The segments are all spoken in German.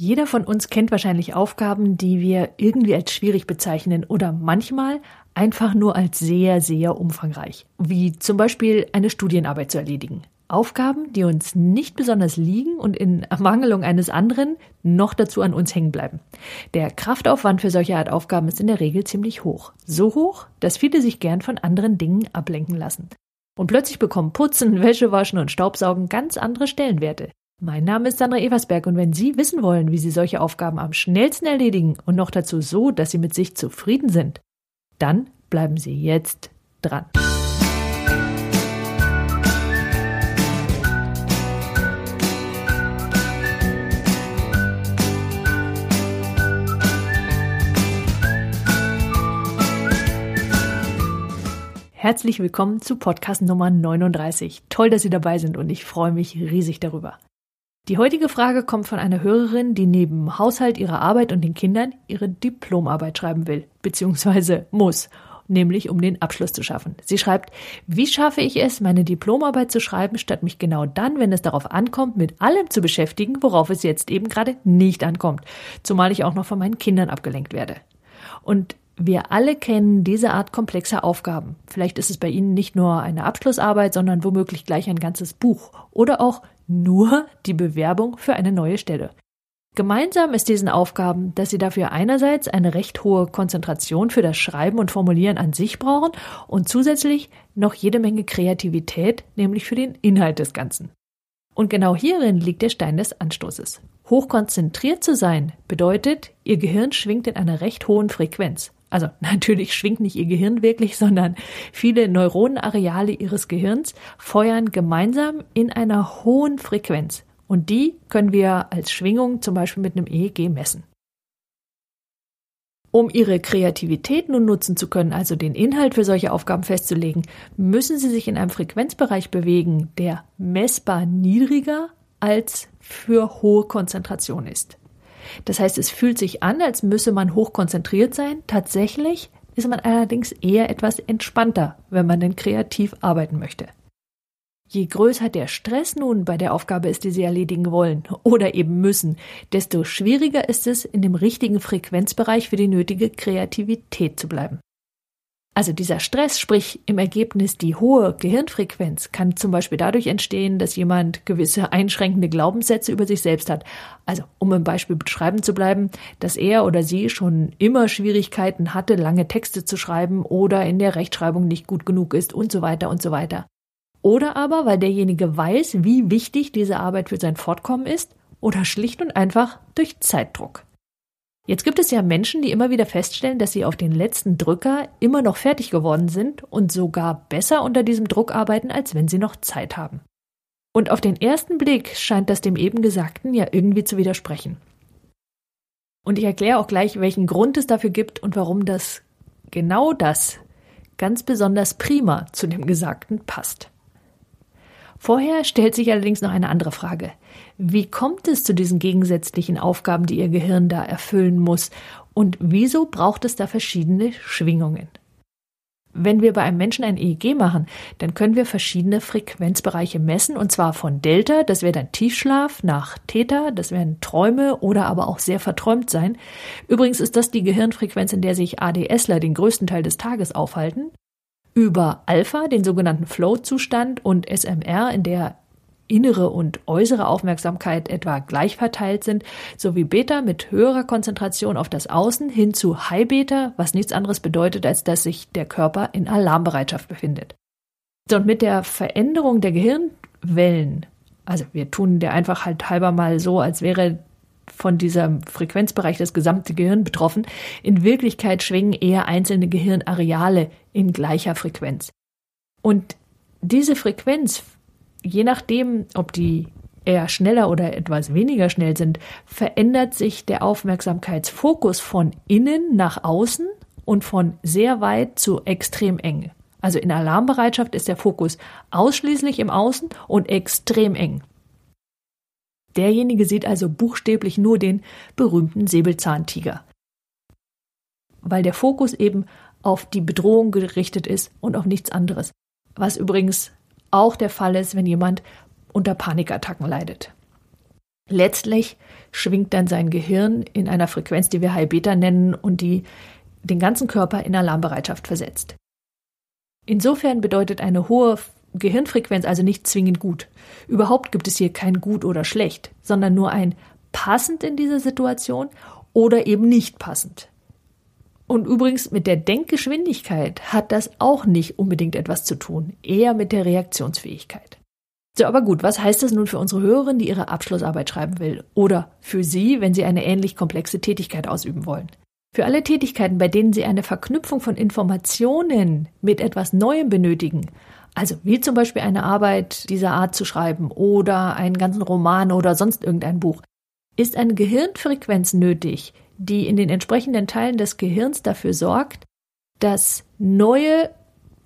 Jeder von uns kennt wahrscheinlich Aufgaben, die wir irgendwie als schwierig bezeichnen oder manchmal einfach nur als sehr, sehr umfangreich, wie zum Beispiel eine Studienarbeit zu erledigen. Aufgaben, die uns nicht besonders liegen und in Ermangelung eines anderen noch dazu an uns hängen bleiben. Der Kraftaufwand für solche Art Aufgaben ist in der Regel ziemlich hoch. So hoch, dass viele sich gern von anderen Dingen ablenken lassen. Und plötzlich bekommen Putzen, Wäschewaschen und Staubsaugen ganz andere Stellenwerte. Mein Name ist Sandra Eversberg und wenn Sie wissen wollen, wie Sie solche Aufgaben am schnellsten erledigen und noch dazu so, dass Sie mit sich zufrieden sind, dann bleiben Sie jetzt dran. Herzlich willkommen zu Podcast Nummer 39. Toll, dass Sie dabei sind und ich freue mich riesig darüber. Die heutige Frage kommt von einer Hörerin, die neben Haushalt, ihrer Arbeit und den Kindern ihre Diplomarbeit schreiben will, beziehungsweise muss, nämlich um den Abschluss zu schaffen. Sie schreibt, wie schaffe ich es, meine Diplomarbeit zu schreiben, statt mich genau dann, wenn es darauf ankommt, mit allem zu beschäftigen, worauf es jetzt eben gerade nicht ankommt, zumal ich auch noch von meinen Kindern abgelenkt werde. Und wir alle kennen diese Art komplexer Aufgaben. Vielleicht ist es bei Ihnen nicht nur eine Abschlussarbeit, sondern womöglich gleich ein ganzes Buch oder auch nur die Bewerbung für eine neue Stelle. Gemeinsam ist diesen Aufgaben, dass sie dafür einerseits eine recht hohe Konzentration für das Schreiben und Formulieren an sich brauchen und zusätzlich noch jede Menge Kreativität, nämlich für den Inhalt des Ganzen. Und genau hierin liegt der Stein des Anstoßes. Hochkonzentriert zu sein bedeutet, ihr Gehirn schwingt in einer recht hohen Frequenz. Also natürlich schwingt nicht ihr Gehirn wirklich, sondern viele Neuronenareale ihres Gehirns feuern gemeinsam in einer hohen Frequenz. Und die können wir als Schwingung zum Beispiel mit einem EEG messen. Um Ihre Kreativität nun nutzen zu können, also den Inhalt für solche Aufgaben festzulegen, müssen Sie sich in einem Frequenzbereich bewegen, der messbar niedriger als für hohe Konzentration ist. Das heißt, es fühlt sich an, als müsse man hochkonzentriert sein. Tatsächlich ist man allerdings eher etwas entspannter, wenn man denn kreativ arbeiten möchte. Je größer der Stress nun bei der Aufgabe ist, die Sie erledigen wollen oder eben müssen, desto schwieriger ist es, in dem richtigen Frequenzbereich für die nötige Kreativität zu bleiben. Also dieser Stress, sprich im Ergebnis die hohe Gehirnfrequenz, kann zum Beispiel dadurch entstehen, dass jemand gewisse einschränkende Glaubenssätze über sich selbst hat. Also um im Beispiel beschreiben zu bleiben, dass er oder sie schon immer Schwierigkeiten hatte, lange Texte zu schreiben oder in der Rechtschreibung nicht gut genug ist und so weiter und so weiter. Oder aber, weil derjenige weiß, wie wichtig diese Arbeit für sein Fortkommen ist, oder schlicht und einfach durch Zeitdruck. Jetzt gibt es ja Menschen, die immer wieder feststellen, dass sie auf den letzten Drücker immer noch fertig geworden sind und sogar besser unter diesem Druck arbeiten, als wenn sie noch Zeit haben. Und auf den ersten Blick scheint das dem eben Gesagten ja irgendwie zu widersprechen. Und ich erkläre auch gleich, welchen Grund es dafür gibt und warum das genau das ganz besonders prima zu dem Gesagten passt. Vorher stellt sich allerdings noch eine andere Frage. Wie kommt es zu diesen gegensätzlichen Aufgaben, die Ihr Gehirn da erfüllen muss? Und wieso braucht es da verschiedene Schwingungen? Wenn wir bei einem Menschen ein EEG machen, dann können wir verschiedene Frequenzbereiche messen, und zwar von Delta, das wäre dann Tiefschlaf, nach Theta, das wären Träume oder aber auch sehr verträumt sein. Übrigens ist das die Gehirnfrequenz, in der sich ADSler den größten Teil des Tages aufhalten über Alpha, den sogenannten Flow-Zustand, und SMR, in der innere und äußere Aufmerksamkeit etwa gleich verteilt sind, sowie Beta mit höherer Konzentration auf das Außen hin zu High Beta, was nichts anderes bedeutet, als dass sich der Körper in Alarmbereitschaft befindet. Und mit der Veränderung der Gehirnwellen, also wir tun der einfach halt halber mal so, als wäre von diesem Frequenzbereich das gesamte Gehirn betroffen. In Wirklichkeit schwingen eher einzelne Gehirnareale in gleicher Frequenz. Und diese Frequenz, je nachdem, ob die eher schneller oder etwas weniger schnell sind, verändert sich der Aufmerksamkeitsfokus von innen nach außen und von sehr weit zu extrem eng. Also in Alarmbereitschaft ist der Fokus ausschließlich im Außen und extrem eng. Derjenige sieht also buchstäblich nur den berühmten Säbelzahntiger. Weil der Fokus eben auf die Bedrohung gerichtet ist und auf nichts anderes. Was übrigens auch der Fall ist, wenn jemand unter Panikattacken leidet. Letztlich schwingt dann sein Gehirn in einer Frequenz, die wir High Beta nennen und die den ganzen Körper in Alarmbereitschaft versetzt. Insofern bedeutet eine hohe Gehirnfrequenz also nicht zwingend gut. Überhaupt gibt es hier kein gut oder schlecht, sondern nur ein passend in dieser Situation oder eben nicht passend. Und übrigens mit der Denkgeschwindigkeit hat das auch nicht unbedingt etwas zu tun, eher mit der Reaktionsfähigkeit. So, aber gut, was heißt das nun für unsere Hörerin, die ihre Abschlussarbeit schreiben will? Oder für Sie, wenn Sie eine ähnlich komplexe Tätigkeit ausüben wollen? Für alle Tätigkeiten, bei denen Sie eine Verknüpfung von Informationen mit etwas Neuem benötigen, also wie zum Beispiel eine Arbeit dieser Art zu schreiben oder einen ganzen Roman oder sonst irgendein Buch, ist eine Gehirnfrequenz nötig, die in den entsprechenden Teilen des Gehirns dafür sorgt, dass neue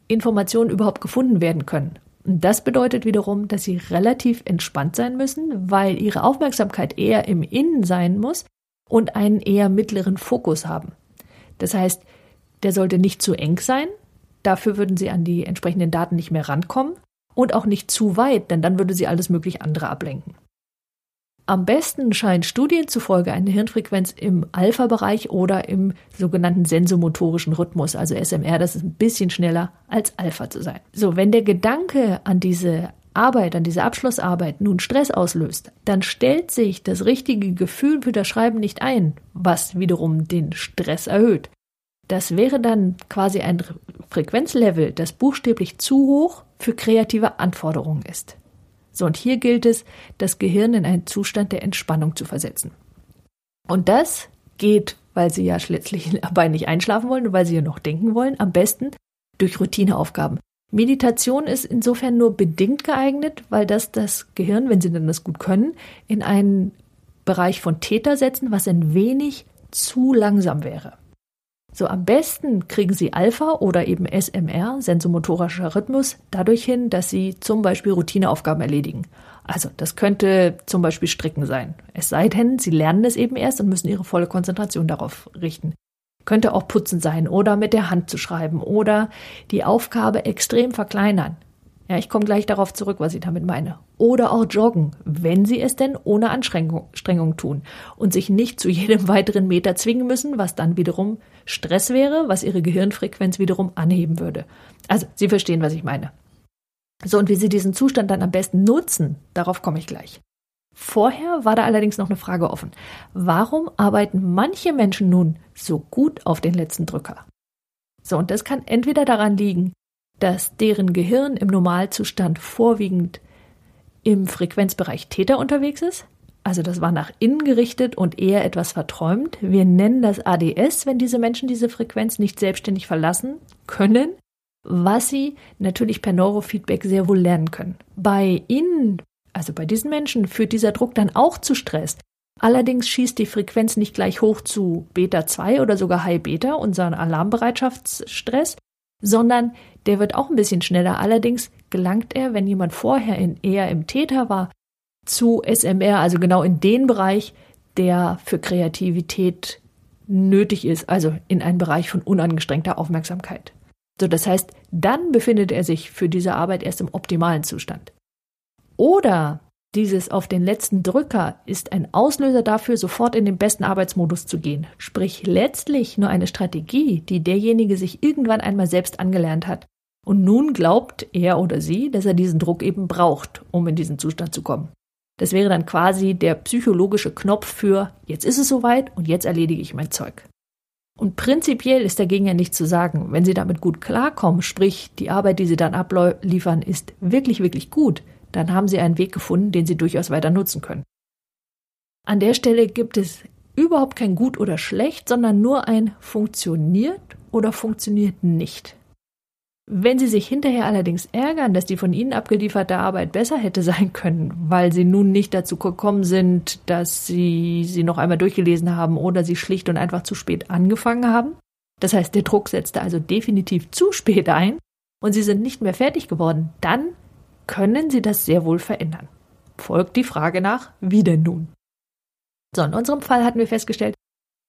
Informationen überhaupt gefunden werden können. Und das bedeutet wiederum, dass sie relativ entspannt sein müssen, weil ihre Aufmerksamkeit eher im Innen sein muss und einen eher mittleren Fokus haben. Das heißt, der sollte nicht zu eng sein, dafür würden sie an die entsprechenden Daten nicht mehr rankommen und auch nicht zu weit, denn dann würde sie alles möglich andere ablenken. Am besten scheint Studien zufolge eine Hirnfrequenz im Alpha-Bereich oder im sogenannten sensomotorischen Rhythmus, also SMR, das ist ein bisschen schneller als Alpha zu sein. So, wenn der Gedanke an diese Arbeit, an diese Abschlussarbeit nun Stress auslöst, dann stellt sich das richtige Gefühl für das Schreiben nicht ein, was wiederum den Stress erhöht. Das wäre dann quasi ein Frequenzlevel, das buchstäblich zu hoch für kreative Anforderungen ist. So, und hier gilt es, das Gehirn in einen Zustand der Entspannung zu versetzen. Und das geht, weil Sie ja schließlich dabei nicht einschlafen wollen und weil Sie ja noch denken wollen, am besten durch Routineaufgaben. Meditation ist insofern nur bedingt geeignet, weil das das Gehirn, wenn Sie denn das gut können, in einen Bereich von Täter setzen, was ein wenig zu langsam wäre. So am besten kriegen Sie Alpha oder eben SMR, sensomotorischer Rhythmus, dadurch hin, dass Sie zum Beispiel Routineaufgaben erledigen. Also das könnte zum Beispiel Stricken sein. Es sei denn, Sie lernen es eben erst und müssen Ihre volle Konzentration darauf richten. Könnte auch Putzen sein oder mit der Hand zu schreiben oder die Aufgabe extrem verkleinern. Ja, ich komme gleich darauf zurück, was ich damit meine. Oder auch joggen, wenn Sie es denn ohne Anstrengung tun und sich nicht zu jedem weiteren Meter zwingen müssen, was dann wiederum Stress wäre, was Ihre Gehirnfrequenz wiederum anheben würde. Also, Sie verstehen, was ich meine. So, und wie Sie diesen Zustand dann am besten nutzen, darauf komme ich gleich. Vorher war da allerdings noch eine Frage offen. Warum arbeiten manche Menschen nun so gut auf den letzten Drücker? So, und das kann entweder daran liegen, dass deren Gehirn im Normalzustand vorwiegend im Frequenzbereich Täter unterwegs ist. Also das war nach innen gerichtet und eher etwas verträumt. Wir nennen das ADS, wenn diese Menschen diese Frequenz nicht selbstständig verlassen können, was sie natürlich per Neurofeedback sehr wohl lernen können. Bei ihnen, also bei diesen Menschen, führt dieser Druck dann auch zu Stress. Allerdings schießt die Frequenz nicht gleich hoch zu Beta 2 oder sogar High Beta, unseren Alarmbereitschaftsstress, sondern der wird auch ein bisschen schneller. Allerdings gelangt er, wenn jemand vorher in, eher im Täter war, zu SMR, also genau in den Bereich, der für Kreativität nötig ist, also in einen Bereich von unangestrengter Aufmerksamkeit. So, das heißt, dann befindet er sich für diese Arbeit erst im optimalen Zustand. Oder dieses auf den letzten Drücker ist ein Auslöser dafür, sofort in den besten Arbeitsmodus zu gehen. Sprich letztlich nur eine Strategie, die derjenige sich irgendwann einmal selbst angelernt hat. Und nun glaubt er oder sie, dass er diesen Druck eben braucht, um in diesen Zustand zu kommen. Das wäre dann quasi der psychologische Knopf für jetzt ist es soweit und jetzt erledige ich mein Zeug. Und prinzipiell ist dagegen ja nichts zu sagen. Wenn Sie damit gut klarkommen, sprich die Arbeit, die Sie dann abliefern, ist wirklich, wirklich gut, dann haben Sie einen Weg gefunden, den Sie durchaus weiter nutzen können. An der Stelle gibt es überhaupt kein gut oder schlecht, sondern nur ein funktioniert oder funktioniert nicht. Wenn Sie sich hinterher allerdings ärgern, dass die von Ihnen abgelieferte Arbeit besser hätte sein können, weil Sie nun nicht dazu gekommen sind, dass Sie sie noch einmal durchgelesen haben oder Sie schlicht und einfach zu spät angefangen haben, das heißt, der Druck setzte also definitiv zu spät ein und Sie sind nicht mehr fertig geworden, dann können Sie das sehr wohl verändern. Folgt die Frage nach, wie denn nun? So, in unserem Fall hatten wir festgestellt,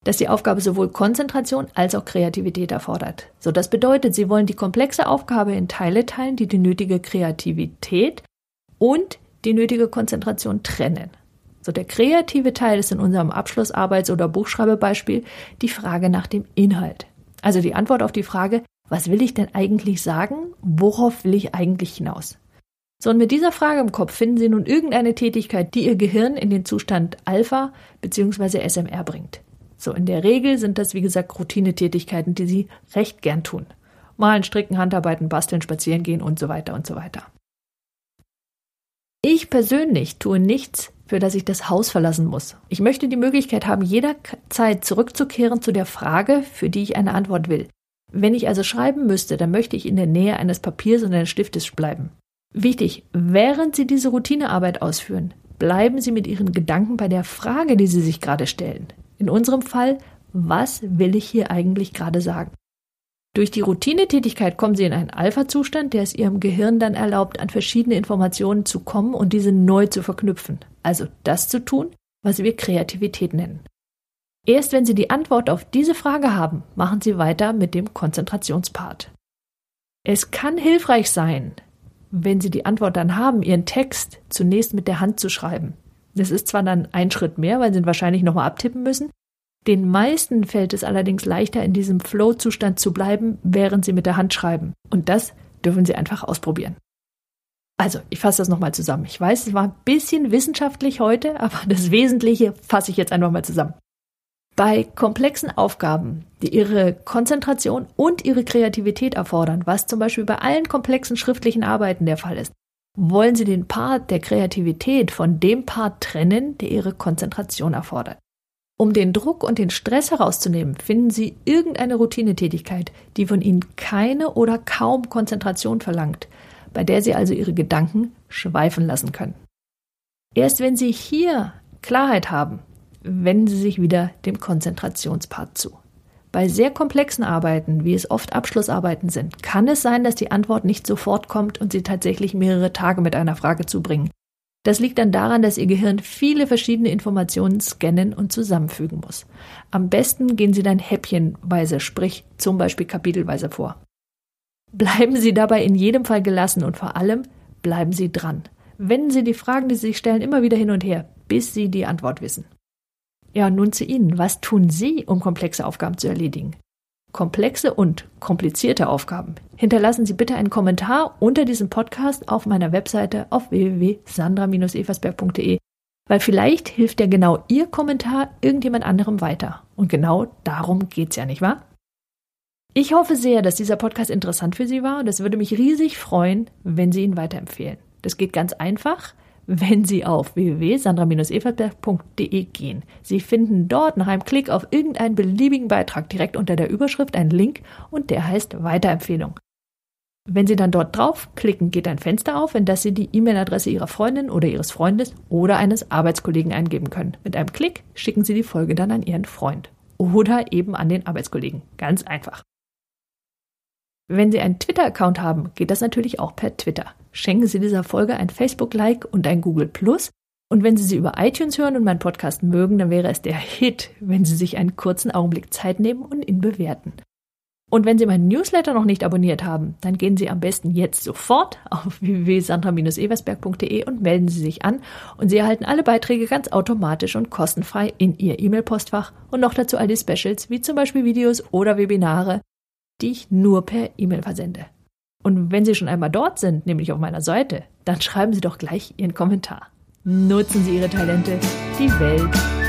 dass die Aufgabe sowohl Konzentration als auch Kreativität erfordert. So, das bedeutet, Sie wollen die komplexe Aufgabe in Teile teilen, die die nötige Kreativität und die nötige Konzentration trennen. So, der kreative Teil ist in unserem Abschlussarbeits- oder Buchschreibebeispiel die Frage nach dem Inhalt. Also die Antwort auf die Frage, was will ich denn eigentlich sagen? Worauf will ich eigentlich hinaus? So, und mit dieser Frage im Kopf finden Sie nun irgendeine Tätigkeit, die Ihr Gehirn in den Zustand Alpha bzw. SMR bringt. So, in der Regel sind das, wie gesagt, Routinetätigkeiten, die Sie recht gern tun. Malen, stricken, Handarbeiten, basteln, spazieren gehen und so weiter und so weiter. Ich persönlich tue nichts, für das ich das Haus verlassen muss. Ich möchte die Möglichkeit haben, jederzeit zurückzukehren zu der Frage, für die ich eine Antwort will. Wenn ich also schreiben müsste, dann möchte ich in der Nähe eines Papiers und eines Stiftes bleiben. Wichtig, während Sie diese Routinearbeit ausführen, bleiben Sie mit Ihren Gedanken bei der Frage, die Sie sich gerade stellen. In unserem Fall, was will ich hier eigentlich gerade sagen? Durch die Routinetätigkeit kommen Sie in einen Alpha-Zustand, der es Ihrem Gehirn dann erlaubt, an verschiedene Informationen zu kommen und diese neu zu verknüpfen. Also das zu tun, was wir Kreativität nennen. Erst wenn Sie die Antwort auf diese Frage haben, machen Sie weiter mit dem Konzentrationspart. Es kann hilfreich sein, wenn Sie die Antwort dann haben, Ihren Text zunächst mit der Hand zu schreiben. Das ist zwar dann ein Schritt mehr, weil Sie ihn wahrscheinlich nochmal abtippen müssen, den meisten fällt es allerdings leichter, in diesem Flow-Zustand zu bleiben, während sie mit der Hand schreiben. Und das dürfen sie einfach ausprobieren. Also, ich fasse das nochmal zusammen. Ich weiß, es war ein bisschen wissenschaftlich heute, aber das Wesentliche fasse ich jetzt einfach mal zusammen. Bei komplexen Aufgaben, die ihre Konzentration und ihre Kreativität erfordern, was zum Beispiel bei allen komplexen schriftlichen Arbeiten der Fall ist, wollen Sie den Part der Kreativität von dem Part trennen, der Ihre Konzentration erfordert. Um den Druck und den Stress herauszunehmen, finden Sie irgendeine Routinetätigkeit, die von Ihnen keine oder kaum Konzentration verlangt, bei der Sie also Ihre Gedanken schweifen lassen können. Erst wenn Sie hier Klarheit haben, wenden Sie sich wieder dem Konzentrationspart zu. Bei sehr komplexen Arbeiten, wie es oft Abschlussarbeiten sind, kann es sein, dass die Antwort nicht sofort kommt und Sie tatsächlich mehrere Tage mit einer Frage zubringen. Das liegt dann daran, dass Ihr Gehirn viele verschiedene Informationen scannen und zusammenfügen muss. Am besten gehen Sie dann häppchenweise, sprich zum Beispiel kapitelweise vor. Bleiben Sie dabei in jedem Fall gelassen und vor allem bleiben Sie dran. Wenden Sie die Fragen, die Sie sich stellen, immer wieder hin und her, bis Sie die Antwort wissen. Ja, nun zu Ihnen. Was tun Sie, um komplexe Aufgaben zu erledigen? komplexe und komplizierte Aufgaben, hinterlassen Sie bitte einen Kommentar unter diesem Podcast auf meiner Webseite auf www.sandra-eversberg.de, weil vielleicht hilft ja genau Ihr Kommentar irgendjemand anderem weiter. Und genau darum geht's ja, nicht wahr? Ich hoffe sehr, dass dieser Podcast interessant für Sie war und es würde mich riesig freuen, wenn Sie ihn weiterempfehlen. Das geht ganz einfach wenn Sie auf www.sandra-everberg.de gehen. Sie finden dort nach einem Klick auf irgendeinen beliebigen Beitrag direkt unter der Überschrift einen Link und der heißt Weiterempfehlung. Wenn Sie dann dort draufklicken, geht ein Fenster auf, in das Sie die E-Mail-Adresse Ihrer Freundin oder Ihres Freundes oder eines Arbeitskollegen eingeben können. Mit einem Klick schicken Sie die Folge dann an Ihren Freund oder eben an den Arbeitskollegen. Ganz einfach. Wenn Sie einen Twitter-Account haben, geht das natürlich auch per Twitter. Schenken Sie dieser Folge ein Facebook-Like und ein Google Plus. Und wenn Sie sie über iTunes hören und meinen Podcast mögen, dann wäre es der Hit, wenn Sie sich einen kurzen Augenblick Zeit nehmen und ihn bewerten. Und wenn Sie meinen Newsletter noch nicht abonniert haben, dann gehen Sie am besten jetzt sofort auf www.sandra-eversberg.de und melden Sie sich an und Sie erhalten alle Beiträge ganz automatisch und kostenfrei in Ihr E-Mail-Postfach und noch dazu all die Specials wie zum Beispiel Videos oder Webinare, die ich nur per E-Mail versende. Und wenn Sie schon einmal dort sind, nämlich auf meiner Seite, dann schreiben Sie doch gleich Ihren Kommentar. Nutzen Sie Ihre Talente, die Welt